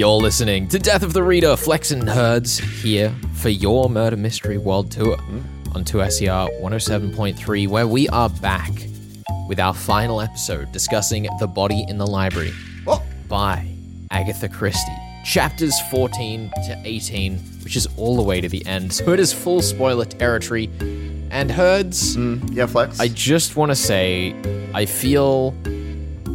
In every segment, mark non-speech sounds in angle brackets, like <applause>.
You're listening to Death of the Reader, Flex and Herds here for your Murder Mystery World Tour on 2SER 107.3, where we are back with our final episode discussing The Body in the Library Oh, by Agatha Christie. Chapters 14 to 18, which is all the way to the end, so it is full spoiler territory. And Herds, mm, yeah, Flex. I just want to say I feel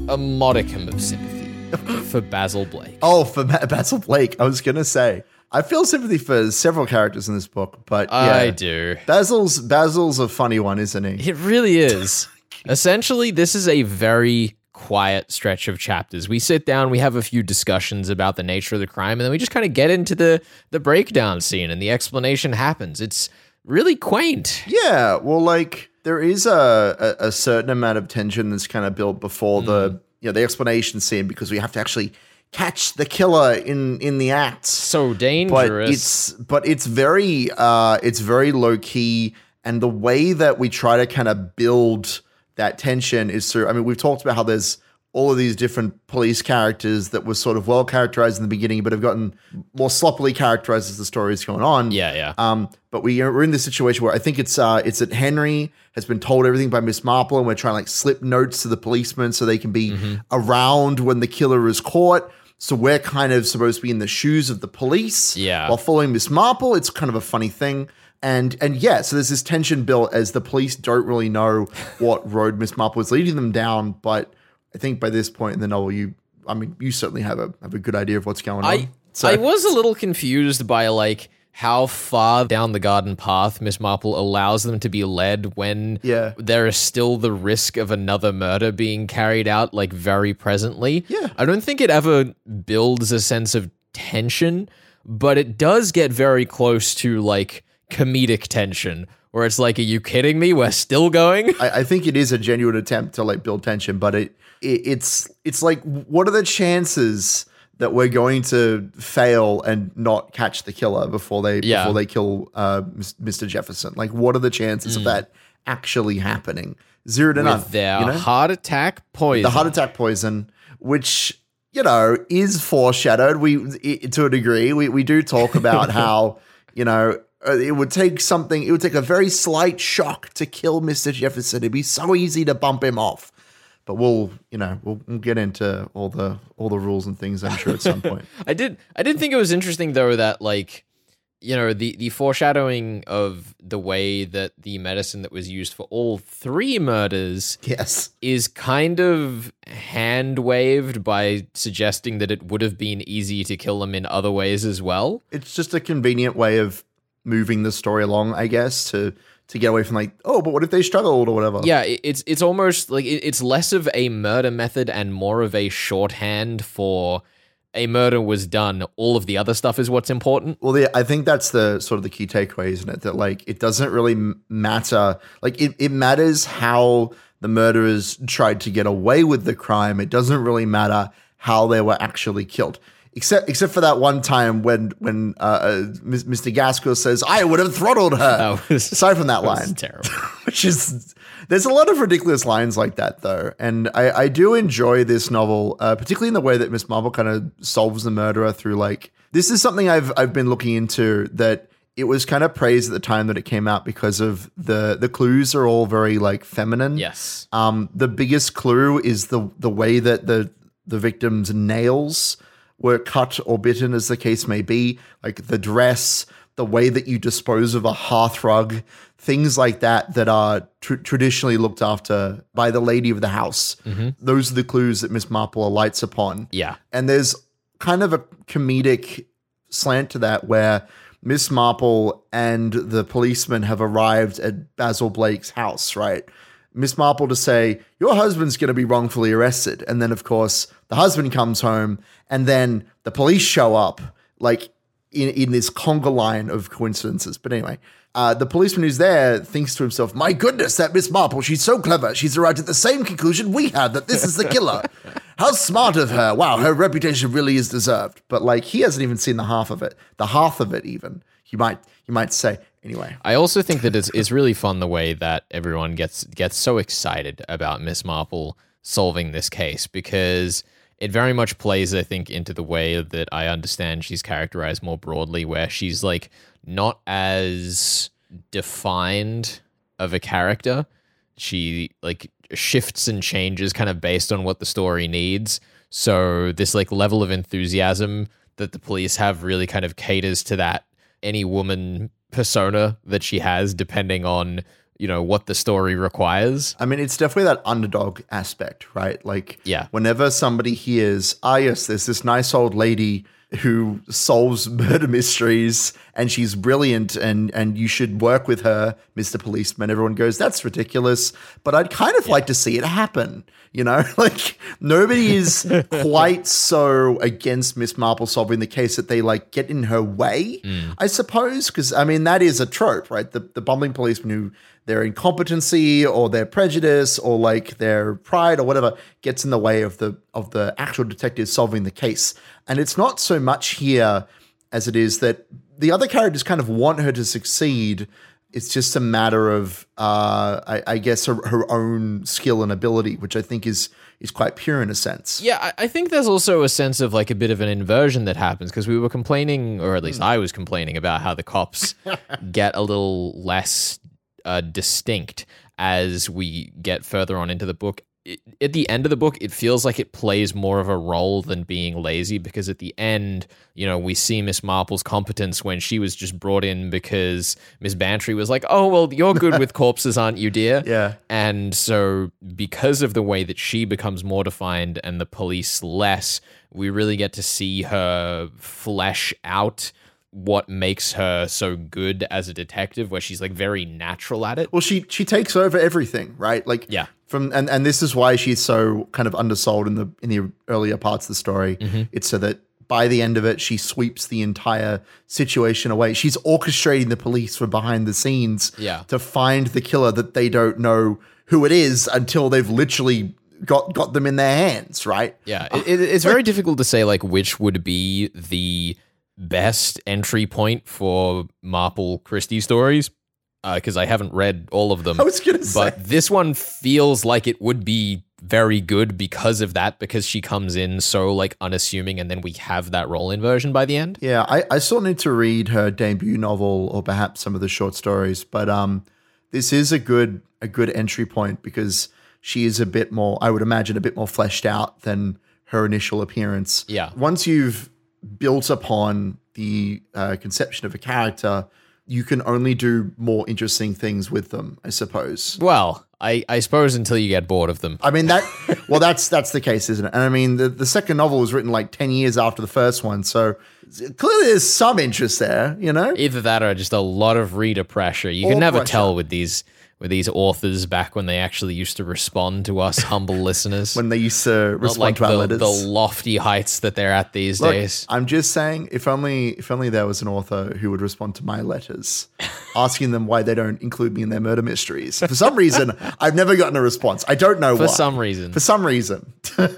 a modicum of sympathy <laughs> for Basil Blake. oh, for Basil Blake, I was gonna say I feel sympathy for several characters in this book, but yeah, I do. Basil's Basil's a funny one, isn't he? It really <laughs> is. Essentially, this is a very quiet stretch of chapters. We sit down, we have a few discussions about the nature of the crime, and then we just kind of get into the the breakdown scene and the explanation happens. It's really quaint. Yeah, well, like there is a, a, a certain amount of tension that's kind of built before the mm. You know the explanation scene because we have to actually catch the killer in in the act. So dangerous. but dangerous. it's but it's very uh it's very low key and the way that we try to kind of build that tension is through i mean we've talked about how there's all of these different police characters that were sort of well characterized in the beginning but have gotten more sloppily characterized as the story is going on yeah, yeah. um, but we are, we're in this situation where I think it's uh, it's that Henry has been told everything by Miss Marple, and we're trying to like slip notes to the policemen so they can be Mm-hmm. around when the killer is caught. So we're kind of supposed to be in the shoes of the police, Yeah. while following Miss Marple. It's kind of a funny thing, and and yeah, so there's this tension built as the police don't really know what road Miss Marple is leading them down. But I think by this point in the novel, you, I mean, you certainly have a have a good idea of what's going on. I I was a little confused by like how far down the garden path Miss Marple allows them to be led when Yeah. there is still the risk of another murder being carried out like very presently. Yeah. I don't think it ever builds a sense of tension, but it does get very close to like comedic tension where it's like are you kidding me? We're still going? I, I think it is a genuine attempt to like build tension, but it, it it's it's like what are the chances that we're going to fail and not catch the killer before they Yeah. before they kill uh, Mr. Jefferson? Like, what are the chances of that actually happening? Zero to none. With their you know? heart attack poison. the heart attack poison, which you know is foreshadowed. We i- to a degree, we we do talk about <laughs> how you know uh, it would take something. It would take a very slight shock to kill Mister Jefferson. It'd be so easy to bump him off. But we'll you know we'll, we'll get into all the all the rules and things. I'm sure at some point. <laughs> I did I did think it was interesting though that like you know the the foreshadowing of the way that the medicine that was used for all three murders yes. is kind of hand waved by suggesting that it would have been easy to kill them in other ways as well. It's just a convenient way of moving the story along, I guess, to to get away from like, oh, but what if they struggled or whatever? Yeah, it's it's almost like it's less of a murder method and more of a shorthand for a murder was done. All of the other stuff is what's important. Well, the, I think that's the sort of the key takeaway, isn't it? That like it doesn't really matter. Like it, it matters how the murderers tried to get away with the crime. It doesn't really matter how they were actually killed. Except, except for that one time when when uh, uh, Mr. Gaskell says, "I would have throttled her." <laughs> Was- Aside from that That line, terrible. <laughs> which is there's a lot of ridiculous lines like that though and i, I do enjoy this novel uh, particularly in the way that miss marple kind of solves the murderer through like this is something i've i've been looking into that it was kind of praised at the time that it came out because of the the clues are all very like feminine Yes. um the biggest clue is the the way that the the victim's nails were cut or bitten as the case may be like the dress the way that you dispose of a hearthrug things like that that are tr- traditionally looked after by the lady of the house mm-hmm. those are the clues that miss marple alights upon Yeah. and there's kind of a comedic slant to that where Miss Marple and the policeman have arrived at Basil Blake's house, right? Miss Marple to say, Your husband's going to be wrongfully arrested. And then, of course, the husband comes home, and then the police show up, like in, in this conga line of coincidences. But anyway, uh, the policeman who's there thinks to himself, My goodness, that Miss Marple, she's so clever. She's arrived at the same conclusion we had that this is the killer. <laughs> How smart of her. Wow, her reputation really is deserved. But like he hasn't even seen the half of it. The half of it even. You might you might say. Anyway. I also think that it's it's really fun the way that everyone gets gets so excited about Miss Marple solving this case because it very much plays, I think, into the way that I understand she's characterized more broadly, where she's like not as defined of a character. She like shifts and changes kind of based on what the story needs. So this like level of enthusiasm that the police have really kind of caters to that any woman persona that she has depending on you know what the story requires I mean, it's definitely that underdog aspect, right? Like, Yeah. whenever somebody hears, ah, yes, there's this nice old lady who solves <laughs> murder mysteries and she's brilliant and and you should work with her, Mr. Policeman. Everyone goes, that's ridiculous, but I'd kind of like to see it happen. You know, <laughs> like nobody is <laughs> quite so against Miss Marple solving the case that they like get in her way, I suppose. Because I mean, that is a trope, right? The the bumbling policeman who their incompetency or their prejudice or like their pride or whatever gets in the way of the of the actual detective solving the case. And it's not so much here as it is that the other characters kind of want her to succeed. It's just a matter of, uh, I, I guess, her, her own skill and ability, which I think is is quite pure in a sense. Yeah, I, I think there's also a sense of like a bit of an inversion that happens because we were complaining, or at least I was complaining about how the cops <laughs> get a little less uh, distinct as we get further on into the book. It, at the end of the book, it feels like it plays more of a role than being lazy because at the end, you know, we see Miss Marple's competence when she was just brought in because Miss Bantry was like, "Oh, well, you're good with <laughs> corpses, aren't you, dear?" Yeah. And so, because of the way that she becomes more defined and the police less, we really get to see her flesh out what makes her so good as a detective, where she's like very natural at it. Well, she she takes over everything, right? Like Yeah. From and and this is why she's so kind of undersold in the in the earlier parts of the story. Mm-hmm. It's so that by the end of it, she sweeps the entire situation away. She's orchestrating the police from behind the scenes Yeah. to find the killer that they don't know who it is until they've literally got got them in their hands, right? Yeah, it, it- it's very difficult to say like which would be the best entry point for Marple Christie stories because I haven't read all of them. <laughs> I was gonna say. but this one feels like it would be very good because of that because she comes in so like unassuming and then we have that role inversion by the end. Yeah, I, I still need to read her debut novel or perhaps some of the short stories, but um, this is a good a good entry point because she is a bit more, I would imagine, a bit more fleshed out than her initial appearance. Yeah. Once you've built upon the uh, conception of a character, you can only do more interesting things with them, I suppose. Well, I, I suppose until you get bored of them. I mean that. well, that's that's the case, isn't it? And I mean, the, the second novel was written like ten years after the first one, so clearly there's some interest there. You know, Either that or just a lot of reader pressure. You Or can never pressure. tell with these with these authors back when they actually used to respond to us <laughs> humble listeners. when they used to respond like to our the, letters. the lofty heights that they're at these Look, days. I'm just saying, if only if only there was an author who would respond to my letters, <laughs> asking them why they don't include me in their murder mysteries. For some reason, <laughs> I've never gotten a response. I don't know For why. some reason. For some reason.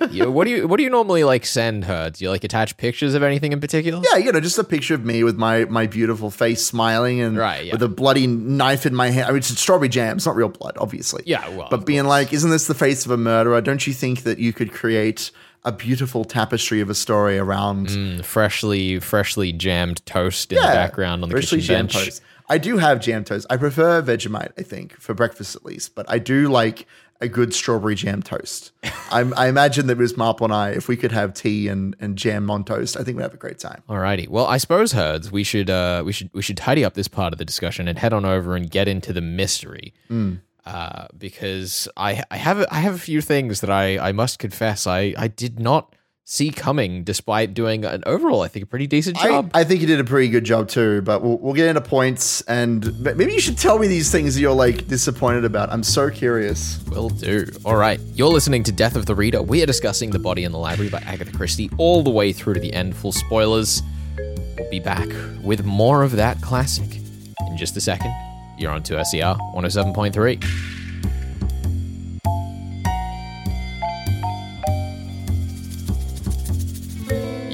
You- what do you what do you normally like send her? Do you like attach pictures of anything in particular? yeah, you know, just a picture of me with my my beautiful face smiling and Right, yeah. with a bloody knife in my hand. I mean, it's strawberry jam. It's not real blood, obviously. Yeah, well, but being like, isn't this the face of a murderer? Don't you think that you could create a beautiful tapestry of a story around Mm, freshly freshly jammed toast in the background on the freshly kitchen bench. toast. I do have jam toast. I prefer Vegemite, I think, for breakfast at least. But I do like a good strawberry jam toast. I'm, I imagine that Ms. Marple and I, if we could have tea and, and jam on toast, I think we'd have a great time. Alrighty. Well, I suppose herds. We should uh, we should we should tidy up this part of the discussion and head on over and get into the mystery. Uh, because I I have a, I have a few things that I I must confess I I did not see coming, despite doing an overall I think a pretty decent job. I think you did a pretty good job too, but we'll, we'll get into points and maybe you should tell me these things that you're like disappointed about. I'm so curious. Will do. All right. You're listening to Death of the Reader. We are discussing The Body in the Library by Agatha Christie all the way through to the end. Full spoilers. We'll be back with more of that classic in just a second. You're on 2SER 107.3.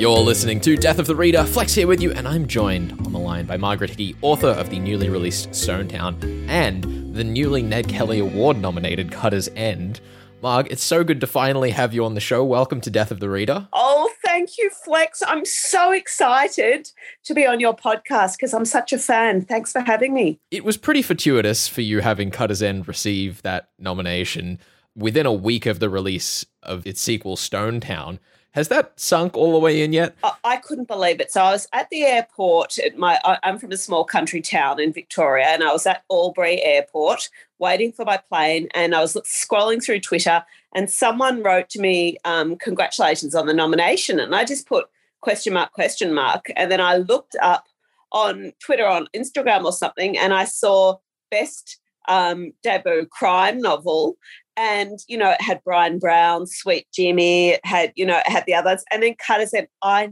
You're listening to Death of the Reader. Flex here with you, and I'm joined on the line by Margaret Hickey, author of the newly released Stone Town and the newly Ned Kelly Award nominated Cutter's End. Marg, it's so good to finally have you on the show. Welcome to Death of the Reader. Oh, thank you, Flex. I'm so excited to be on your podcast because I'm such a fan. Thanks for having me. It was pretty fortuitous for you having Cutter's End receive that nomination within a week of the release of its sequel, Stone Town. Has that sunk all the way in yet? I, I couldn't believe it. So I was at the airport. At my, I, I'm from a small country town in Victoria, and I was at Albury Airport waiting for my plane, and I was scrolling through Twitter, and someone wrote to me, um, "Congratulations on the nomination," and I just put question mark question mark, and then I looked up on Twitter, on Instagram, or something, and I saw best um, debut crime novel, and you know it had Brian Brown, Sweet Jimmy, it had you know it had the others, and then Cutter said, "I."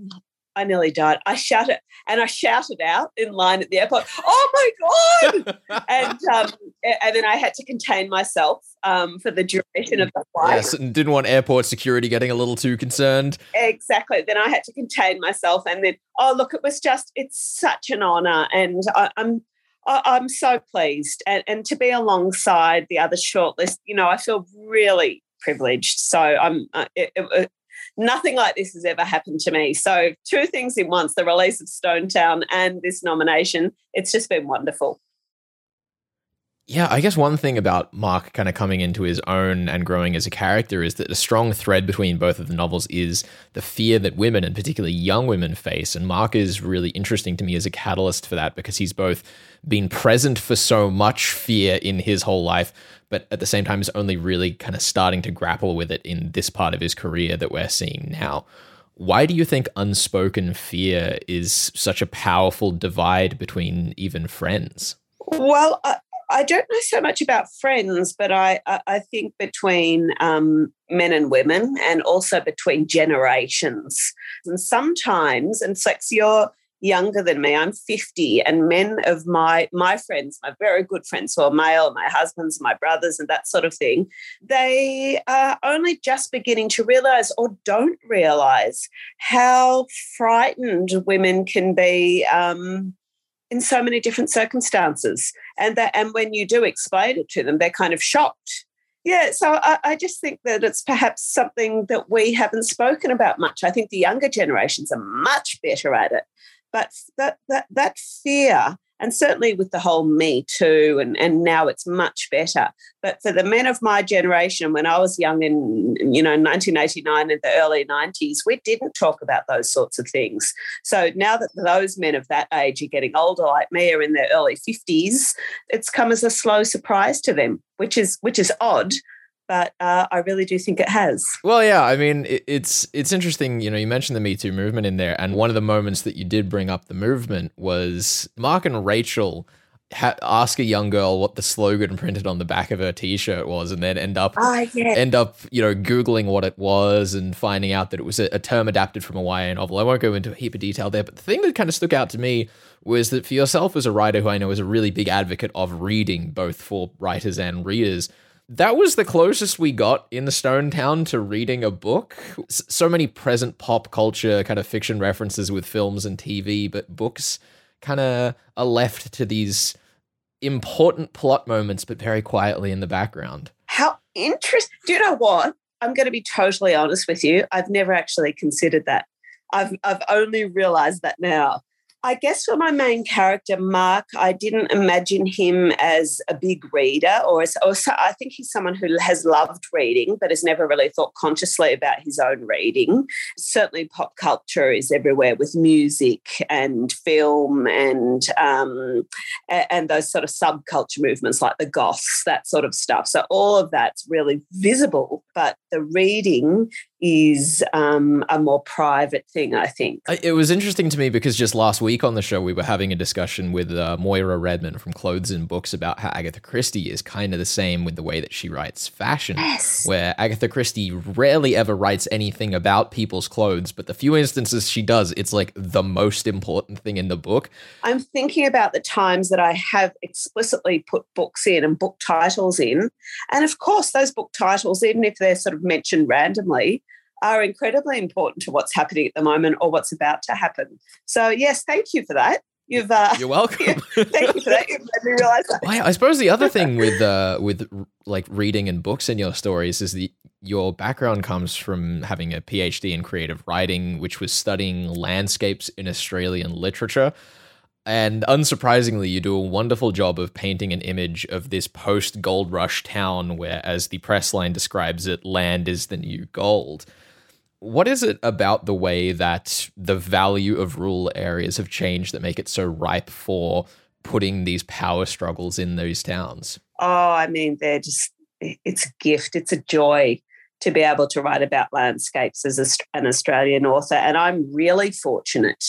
I nearly died. I shouted and I shouted out in line at the airport, "Oh my god!" <laughs> and um, and then I had to contain myself um, for the duration of the flight. Yes, and didn't want airport security getting a little too concerned. Exactly. Then I had to contain myself, and then oh look, it was just it's such an honor, and I, I'm I, am so pleased, and, and to be alongside the other shortlist, you know, I feel really privileged. So I'm uh, it, it, nothing like this has ever happened to me. So two things in once: the release of Stone Town and this nomination. It's just been wonderful. Yeah, I guess one thing about Mark kind of coming into his own and growing as a character is that a strong thread between both of the novels is the fear that women, and particularly young women, face. And Mark is really interesting to me as a catalyst for that because he's both been present for so much fear in his whole life, but at the same time is only really kind of starting to grapple with it in this part of his career that we're seeing now. Why do you think unspoken fear is such a powerful divide between even friends? Well, uh, I don't know so much about friends, but I, I think between um, men and women and also between generations. And sometimes, and Flex, you're younger than me, I'm 50, and men of my my friends, my very good friends who are male, my husbands, my brothers, and that sort of thing, they are only just beginning to realize or don't realize how frightened women can be. Um, in so many different circumstances. And that and when you do explain it to them, they're kind of shocked. Yeah, so I, I, just think that it's perhaps something that we haven't spoken about much. I think the younger generations are much better at it. But that that that fear and certainly with the whole Me Too, and, and now it's much better. But for the men of my generation, when I was young in you know 1989 and the early 90s, we didn't talk about those sorts of things. So now that those men of that age are getting older, like me, are in their early 50s, it's come as a slow surprise to them, which is which is odd but uh, I really do think it has. Well, yeah, I mean, it, it's it's interesting. You know, you mentioned the Me Too movement in there, and one of the moments that you did bring up the movement was Mark and Rachel ha- ask a young girl what the slogan printed on the back of her T-shirt was, and then end up oh, yeah. end up you know googling what it was and finding out that it was a, a term adapted from a YA novel. I won't go into a heap of detail there, but the thing that kind of stuck out to me was that for yourself as a writer who I know is a really big advocate of reading, both for writers and readers that was the closest we got in the Stone Town to reading a book. So many present pop culture kind of fiction references with films and TV, but books kind of are left to these important plot moments, but very quietly in the background. How interesting. Do you know what? I'm going to be totally honest with you. I've never actually considered that. I've, I've only realized that now. I guess for my main character, Mark, I didn't imagine him as a big reader, or, as, or so, I think he's someone who has loved reading, but has never really thought consciously about his own reading. Certainly, pop culture is everywhere with music and film and um, and those sort of subculture movements like the goths, that sort of stuff. So all of that's really visible, but the reading is um, a more private thing, I think. It was interesting to me because just last week on the show, we were having a discussion with uh, Moira Redmond from Clothes in Books about how Agatha Christie is kind of the same with the way that she writes fashion, yes. where Agatha Christie rarely ever writes anything about people's clothes, but the few instances she does, it's like the most important thing in the book. I'm thinking about the times that I have explicitly put books in and book titles in. And of course, those book titles, even if they're sort of mentioned randomly, are incredibly important to what's happening at the moment or what's about to happen. So, yes, thank you for that. You've uh, you're welcome. <laughs> thank you for that. You've made me realize that. Well, I suppose the other thing with uh, with like reading and books in your stories is that your background comes from having a PhD in creative writing, which was studying landscapes in Australian literature. And unsurprisingly, you do a wonderful job of painting an image of this post gold rush town where, as the press line describes it, land is the new gold. What is it about the way that the value of rural areas have changed that make it so ripe for putting these power struggles in those towns? Oh, I mean, they're just, it's a gift, it's a joy to be able to write about landscapes as an Australian author. And I'm really fortunate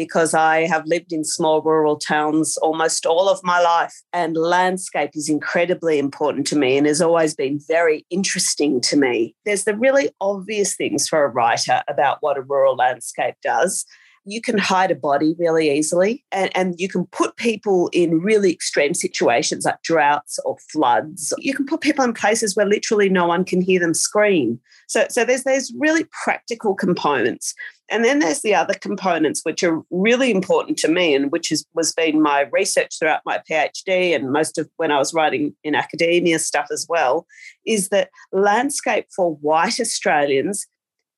because I have lived in small rural towns almost all of my life. And landscape is incredibly important to me and has always been very interesting to me. There's the really obvious things for a writer about what a rural landscape does you can hide a body really easily and, and you can put people in really extreme situations like droughts or floods. You can put people in places where literally no one can hear them scream. So, so there's there's really practical components. And then there's the other components which are really important to me and which is, was been my research throughout my PhD and most of when I was writing in academia stuff as well, is that landscape for white Australians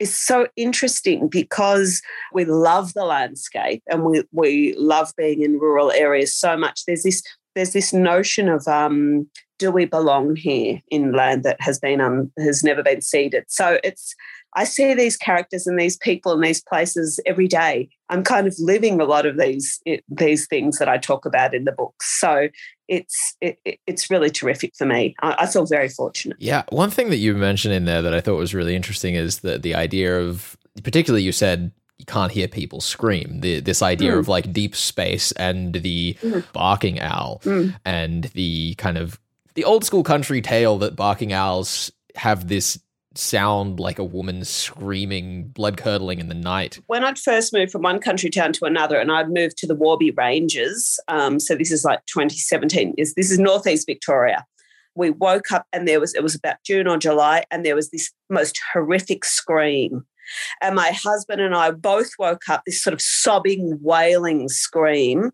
is so interesting because we love the landscape and we, we love being in rural areas so much. There's this there's this notion of um, do we belong here in land that has been um, has never been ceded? So it's I see these characters and these people and these places every day. I'm kind of living a lot of these these things that I talk about in the book. So it's it, it's really terrific for me. I, I, feel very fortunate. Yeah, one thing that you mentioned in there that I thought was really interesting is the the idea of particularly you said you can't hear people scream. The, this idea mm. of like deep space and the mm. barking owl mm. and the kind of the old school country tale that barking owls have this sound like a woman screaming, blood curdling in the night. When I'd first moved from one country town to another, and I'd moved to the Warby Ranges, um, so this is like 2017. Is this is northeast Victoria? We woke up and there was it was about June or July, and there was this most horrific scream and my husband and I both woke up this sort of sobbing, wailing scream.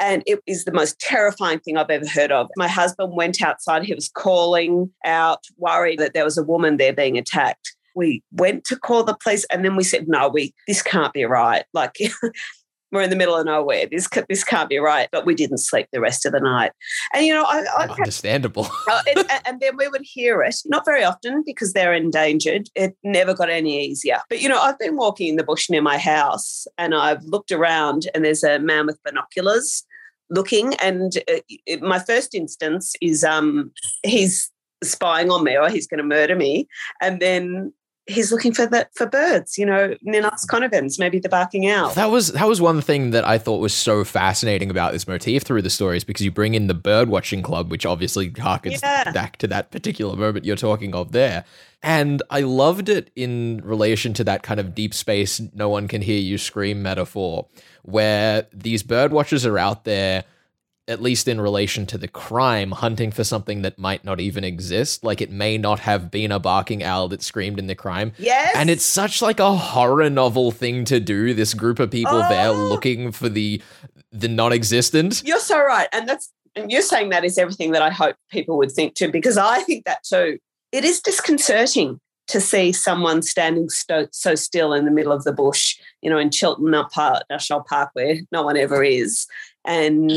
And it is the most terrifying thing I've ever heard of. My husband went outside, he was calling out, worried that there was a woman there being attacked we went to call the police and then we said no we this can't be right like <laughs> we're in the middle of nowhere. This this can't be right. But we didn't sleep the rest of the night. And you know, I, I understandable. <laughs> It, and then we would hear it, not very often because they're endangered. It never got any easier. But you know, I've been walking in the bush near my house, and I've looked around, and there's a man with binoculars looking. And uh, it, my first instance is um, he's spying on me or he's going to murder me. And then he's looking for the for birds, you know, Ninox connivens, maybe the barking owl. That was that was one thing that I thought was so fascinating about this motif through the stories because you bring in the bird watching club, which obviously harkens yeah. back to that particular moment you're talking of there. And I loved it in relation to that kind of deep space, no one can hear you scream metaphor, where these bird watchers are out there at least in relation to the crime, hunting for something that might not even exist. Like it may not have been a barking owl that screamed in the crime. Yes. And it's such like a horror novel thing to do. This group of people oh. there looking for the the non-existent. You're so right. And that's and you're saying that is everything that I hope people would think too, because I think that too. It is disconcerting to see someone standing sto- so still in the middle of the bush, you know, in Chiltern National Park, where no one ever is, and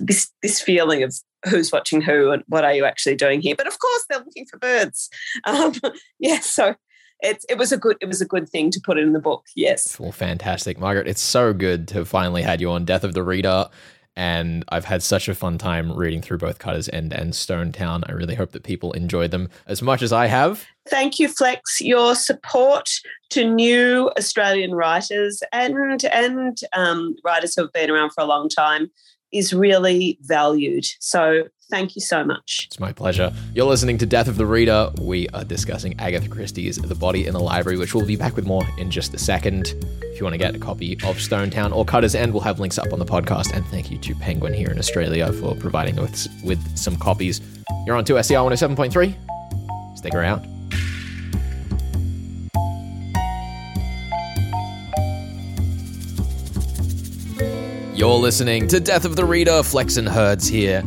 this this feeling of who's watching who and what are you actually doing here. But of course, they're looking for birds. <laughs> Um, yeah, so it, it was a good it was a good thing to put in the book. Yes. Well, fantastic, Margaret. It's so good to have finally had you on Death of the Reader and I've had such a fun time reading through both Cutter's End and Stone Town. I really hope that people enjoy them as much as I have. Thank you, Flex. Your support to new Australian writers and and um, writers who have been around for a long time is really valued. So thank you so much. It's my pleasure. You're listening to Death of the Reader. We are discussing Agatha Christie's The Body in the Library, which we'll be back with more in just a second. If you want to get a copy of Stone Town or Cutter's End, we'll have links up on the podcast. And thank you to Penguin here in Australia for providing us with some copies. You're on 2SER 107.3. Stick around. You're listening to Death of the Reader. Flex and Herds here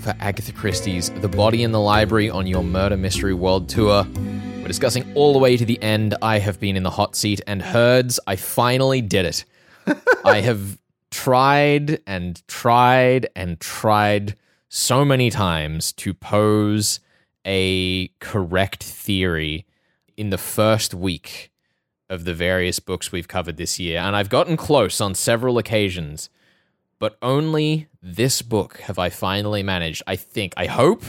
for Agatha Christie's The Body in the Library on your Murder Mystery World Tour. We're discussing all the way to the end. I have been in the hot seat, and Herds, I finally did it. <laughs> I have tried and tried and tried so many times to pose a correct theory in the first week of the various books we've covered this year, and I've gotten close on several occasions, but only this book have I finally managed, I think, I hope,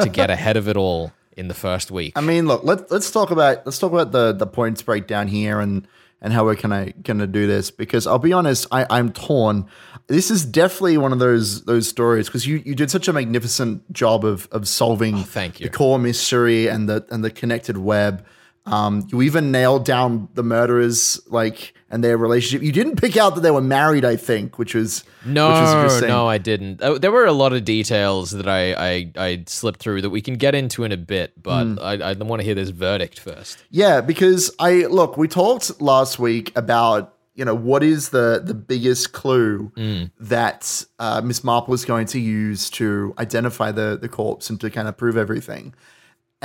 to get <laughs> ahead of it all in the first week. I mean, look, let's let's talk about let's talk about the the points breakdown here and and how we're gonna gonna do this because I'll be honest, I, I'm torn. This is definitely one of those those stories because you, you did such a magnificent job of of solving Oh, thank you. the core mystery and the and the connected web. Um, you even nailed down the murderers, like and their relationship. You didn't pick out that they were married, I think, which was No, which was interesting. no, I didn't. Uh, There were a lot of details that I, I, I slipped through that we can get into in a bit, but Hmm. I, I want to hear this verdict first. Yeah, because I look, we talked last week about you know what is the the biggest clue that uh, Miss Marple is going to use to identify the the corpse and to kind of prove everything.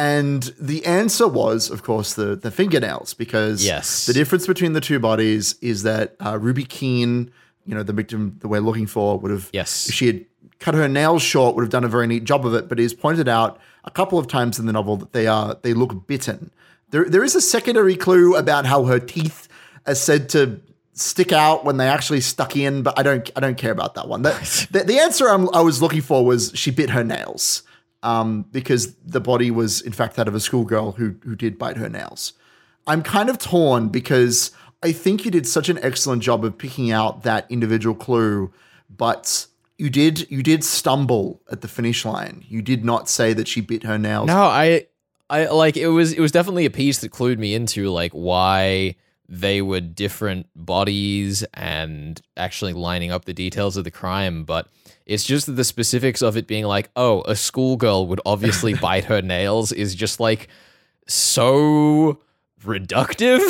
And the answer was, of course, the the fingernails, because Yes. the difference between the two bodies is that uh, Ruby Keene, you know, the victim that we're looking for, would have Yes. if she had cut her nails short, would have done a very neat job of it. But it is pointed out a couple of times in the novel that they are they look bitten. There there is a secondary clue about how her teeth are said to stick out when they actually stuck in, but I don't I don't care about that one. The, the, the answer I'm, I was looking for was she bit her nails. Um, because the body was in fact that of a schoolgirl who who did bite her nails. I'm kind of torn because I think you did such an excellent job of picking out that individual clue, but you did you did stumble at the finish line. You did not say that she bit her nails. No, I, I like it was it was definitely a piece that clued me into like why they were different bodies and actually lining up the details of the crime, but it's just that the specifics of it being like, oh, a schoolgirl would obviously <laughs> bite her nails is just like so reductive.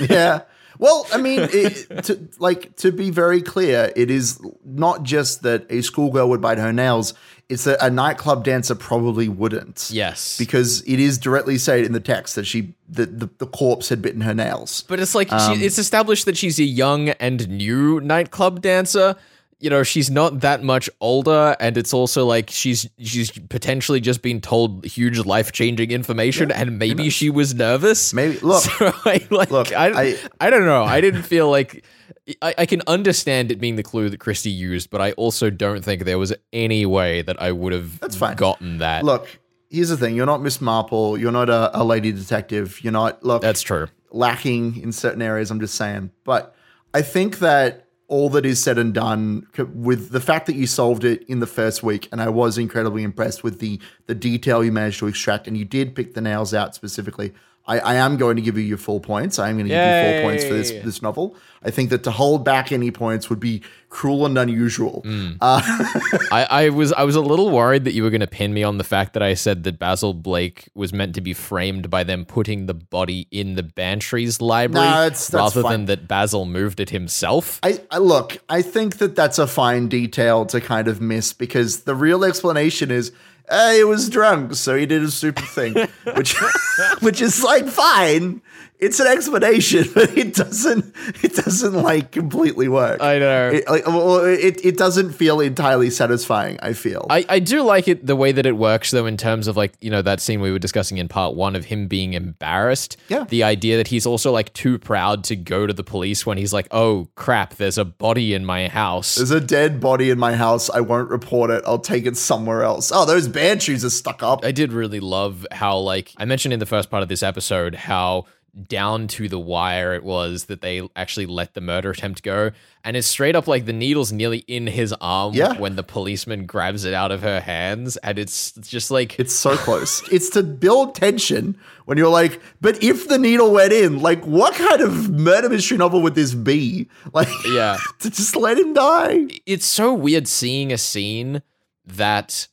<laughs> yeah. Well, I mean, it, to, like to be very clear, it is not just that a schoolgirl would bite her nails; it's that a nightclub dancer probably wouldn't. yes. because it is directly said in the text that she that the, the corpse had bitten her nails. But it's like Um, she, it's established that she's a young and new nightclub dancer. You know, she's not that much older, and it's also like she's she's potentially just been told huge life changing information, and maybe she was nervous. Maybe- look, <laughs> so I like look, I, I- I don't know. I didn't feel like I, I can understand it being the clue that Christie used, but I also don't think there was any way that I would have That's fine. gotten that. Look, here's the thing: you're not Miss Marple. You're not a, a lady detective. You're not look That's true. lacking in certain areas. I'm just saying, but I think that all that is said and done with the fact that you solved it in the first week, and I was incredibly impressed with the the detail you managed to extract, and you did pick the nails out specifically. I, I am going to give you your full points. I am going to give you four points for this this novel. I think that to hold back any points would be cruel and unusual. Uh, <laughs> I, I was I was a little worried that you were going to pin me on the fact that I said that Basil Blake was meant to be framed by them putting the body in the Bantry's library No, that's- that's rather fine. than that Basil moved it himself. I, I look, I think that that's a fine detail to kind of miss because the real explanation is uh, he was drunk, so he did a stupid thing, <laughs> which which is like fine. It's an explanation, <laughs> but it doesn't it doesn't like completely work. I know. It, like, well, it, it doesn't feel entirely satisfying. I feel. I, I do like it the way that it works though in terms of like you know that scene we were discussing in part one of him being embarrassed Yeah. the idea that he's also like too proud to go to the police when he's like oh crap there's a body in my house There's a dead body in my house. I won't report it. I'll take it somewhere else. Oh, those Bantrys are stuck up. I did really love how, like, I mentioned in the first part of this episode, how down to the wire it was that they actually let the murder attempt go. And it's straight up like the needle's nearly in his arm Yeah. when the policeman grabs it out of her hands. And it's just like, It's so close. <laughs> it's to build tension when you're like, but if the needle went in, like, what kind of murder mystery novel would this be? <laughs> Like, yeah. to just let him die. It's so weird seeing a scene that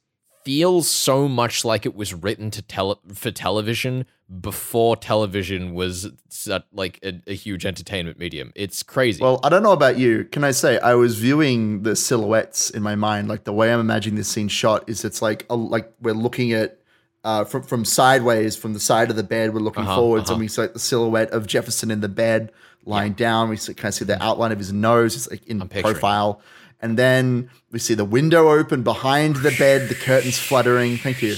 feels so much like it was written to tele- for television, before television was such, like a, a huge entertainment medium. It's crazy. Well, I don't know about you. Can I say I was viewing the silhouettes in my mind, like the way I'm imagining this scene shot is it's like a, like we're looking at uh, from from sideways from the side of the bed. We're looking Uh-huh, forwards, uh-huh. and we see like the silhouette of Jefferson in the bed lying down. We see, kind of see the outline of his nose, it's like in profile, and then we see the window open behind the bed, the curtains fluttering. Thank you,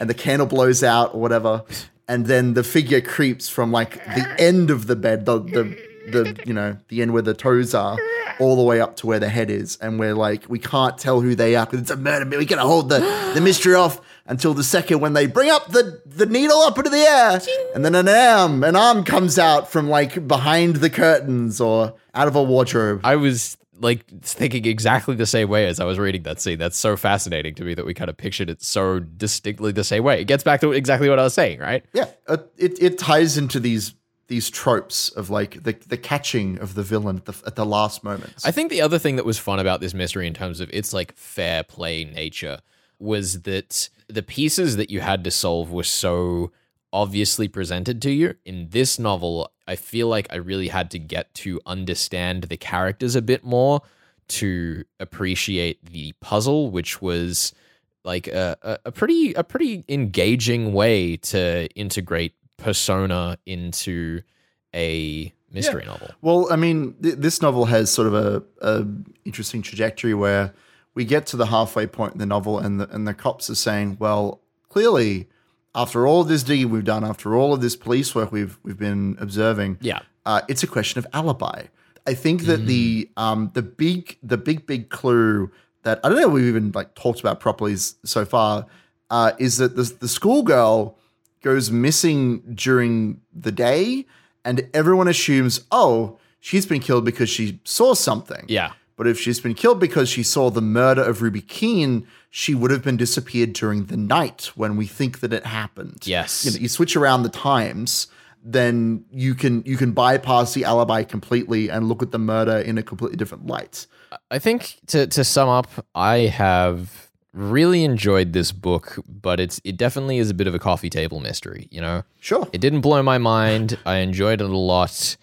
and the candle blows out or whatever, and then the figure creeps from like the end of the bed, the the the you know the end where the toes are all the way up to where the head is. And we're like we can't tell who they are because it's a murder we gotta hold the, the mystery off until the second when they bring up the, the needle up into the air. And then an arm an arm comes out from like behind the curtains or out of a wardrobe. I was like thinking exactly the same way as I was reading that scene. That's so fascinating to me that we kind of pictured it so distinctly the same way. It gets back to exactly what I was saying, right? yeah uh, it, it ties into these these tropes of like the, the catching of the villain at the, at the last moment. I think the other thing that was fun about this mystery in terms of its like fair play nature was that the pieces that you had to solve were so obviously presented to you. In this novel, I feel like I really had to get to understand the characters a bit more to appreciate the puzzle, which was like a, a, pretty a pretty engaging way to integrate persona into a mystery novel. Well, I mean, th- this novel has sort of a, a interesting trajectory where we get to the halfway point in the novel, and the and the cops are saying, "Well, clearly, after all of this digging we've done, after all of this police work we've we've been observing, Yeah. uh, it's a question of alibi." I think that the um the big the big big clue that I don't know if we've even like talked about properly so far uh, is that the the schoolgirl goes missing during the day, and everyone assumes, oh, she's been killed because she saw something. Yeah. But if she's been killed because she saw the murder of Ruby Keene, she would have been disappeared during the night when we think that it happened. Yes. You, know, you switch around the times, then you can you can bypass the alibi completely and look at the murder in a completely different light. I think to to sum up, I have really enjoyed this book, but it's it definitely is a bit of a coffee table mystery, you know? Sure. It didn't blow my mind. I enjoyed it a lot,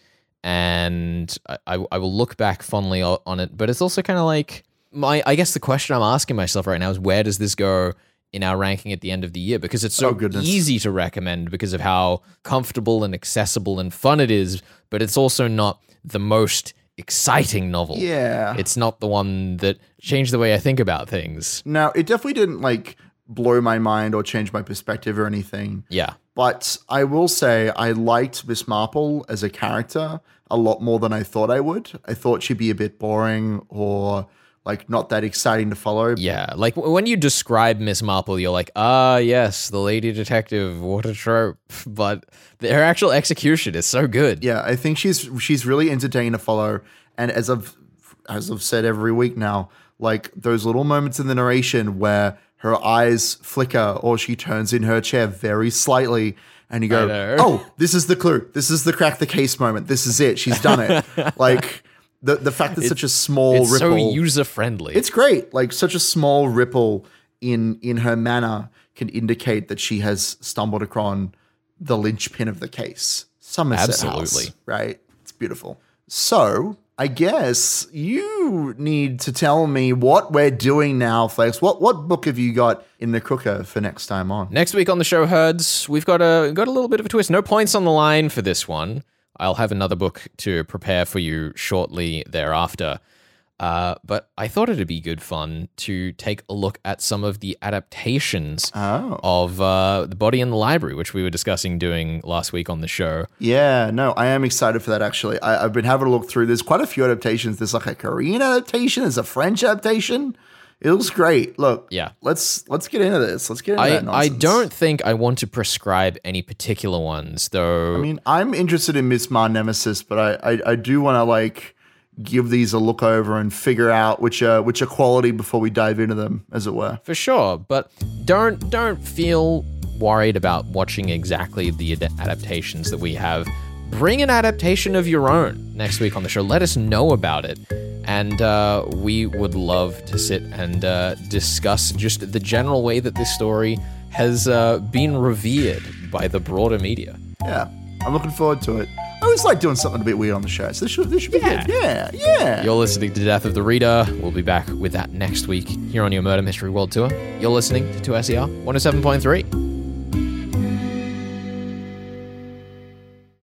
and I, I, will look back fondly on it. But it's also kind of like my. I guess the question I'm asking myself right now is where does this go in our ranking at the end of the year? Because it's so Oh, easy to recommend because of how comfortable and accessible and fun it is. But it's also not the most exciting novel. Yeah. It's not the one that changed the way I think about things. Now, it definitely didn't like blow my mind or change my perspective or anything. Yeah. But I will say I liked Miss Marple as a character a lot more than I thought I would. I thought she'd be a bit boring or like not that exciting to follow. Yeah, like when you describe Miss Marple, you're like, ah, yes, the lady detective, what a trope. <laughs> But her actual execution is so good. Yeah, I think she's she's really entertaining to follow. And as I've as I've said every week now, like those little moments in the narration where her eyes flicker or she turns in her chair very slightly and you go. Oh, this is the clue. This is the crack the case moment. This is it. She's done it. <laughs> like the the fact that such a small It's ripple so user friendly. It's great. Like such a small ripple in in her manner can indicate that she has stumbled upon the linchpin of the case. Somerset Absolutely. House, right? It's beautiful. So I guess you need to tell me what we're doing now, Flex. What what book have you got in the cooker for next time on? Next week on the show, Herds, we've got a got a little bit of a twist. No points on the line for this one. I'll have another book to prepare for you shortly thereafter. Uh, but I thought it'd be good fun to take a look at some of the adaptations Oh. of uh, The Body in the Library, which we were discussing doing last week on the show. Yeah, no, I am excited for that actually. I, I've been having a look through. There's quite a few adaptations. There's like a Korean adaptation, there's a French adaptation. It looks great. Look, Yeah. let's let's get into this. Let's get into I, that I don't think I want to prescribe any particular ones, though. I mean, I'm interested in Miss Mar Nemesis, but I I, I do want to like give these a look over and figure out which are which are quality before we dive into them, as it were. for sure. But don't don't feel worried about watching exactly the ad- adaptations that we have. Bring an adaptation of your own next week on the show. Let us know about it, and uh, we would love to sit and uh, discuss just the general way that this story has uh, been revered by the broader media. Yeah, I'm looking forward to it. I always like doing something a bit weird on the show, so this should, this should be Yeah. good. Yeah, yeah. You're listening to Death of the Reader. We'll be back with that next week here on your Murder Mystery World Tour. You're listening to 2SER 107.3.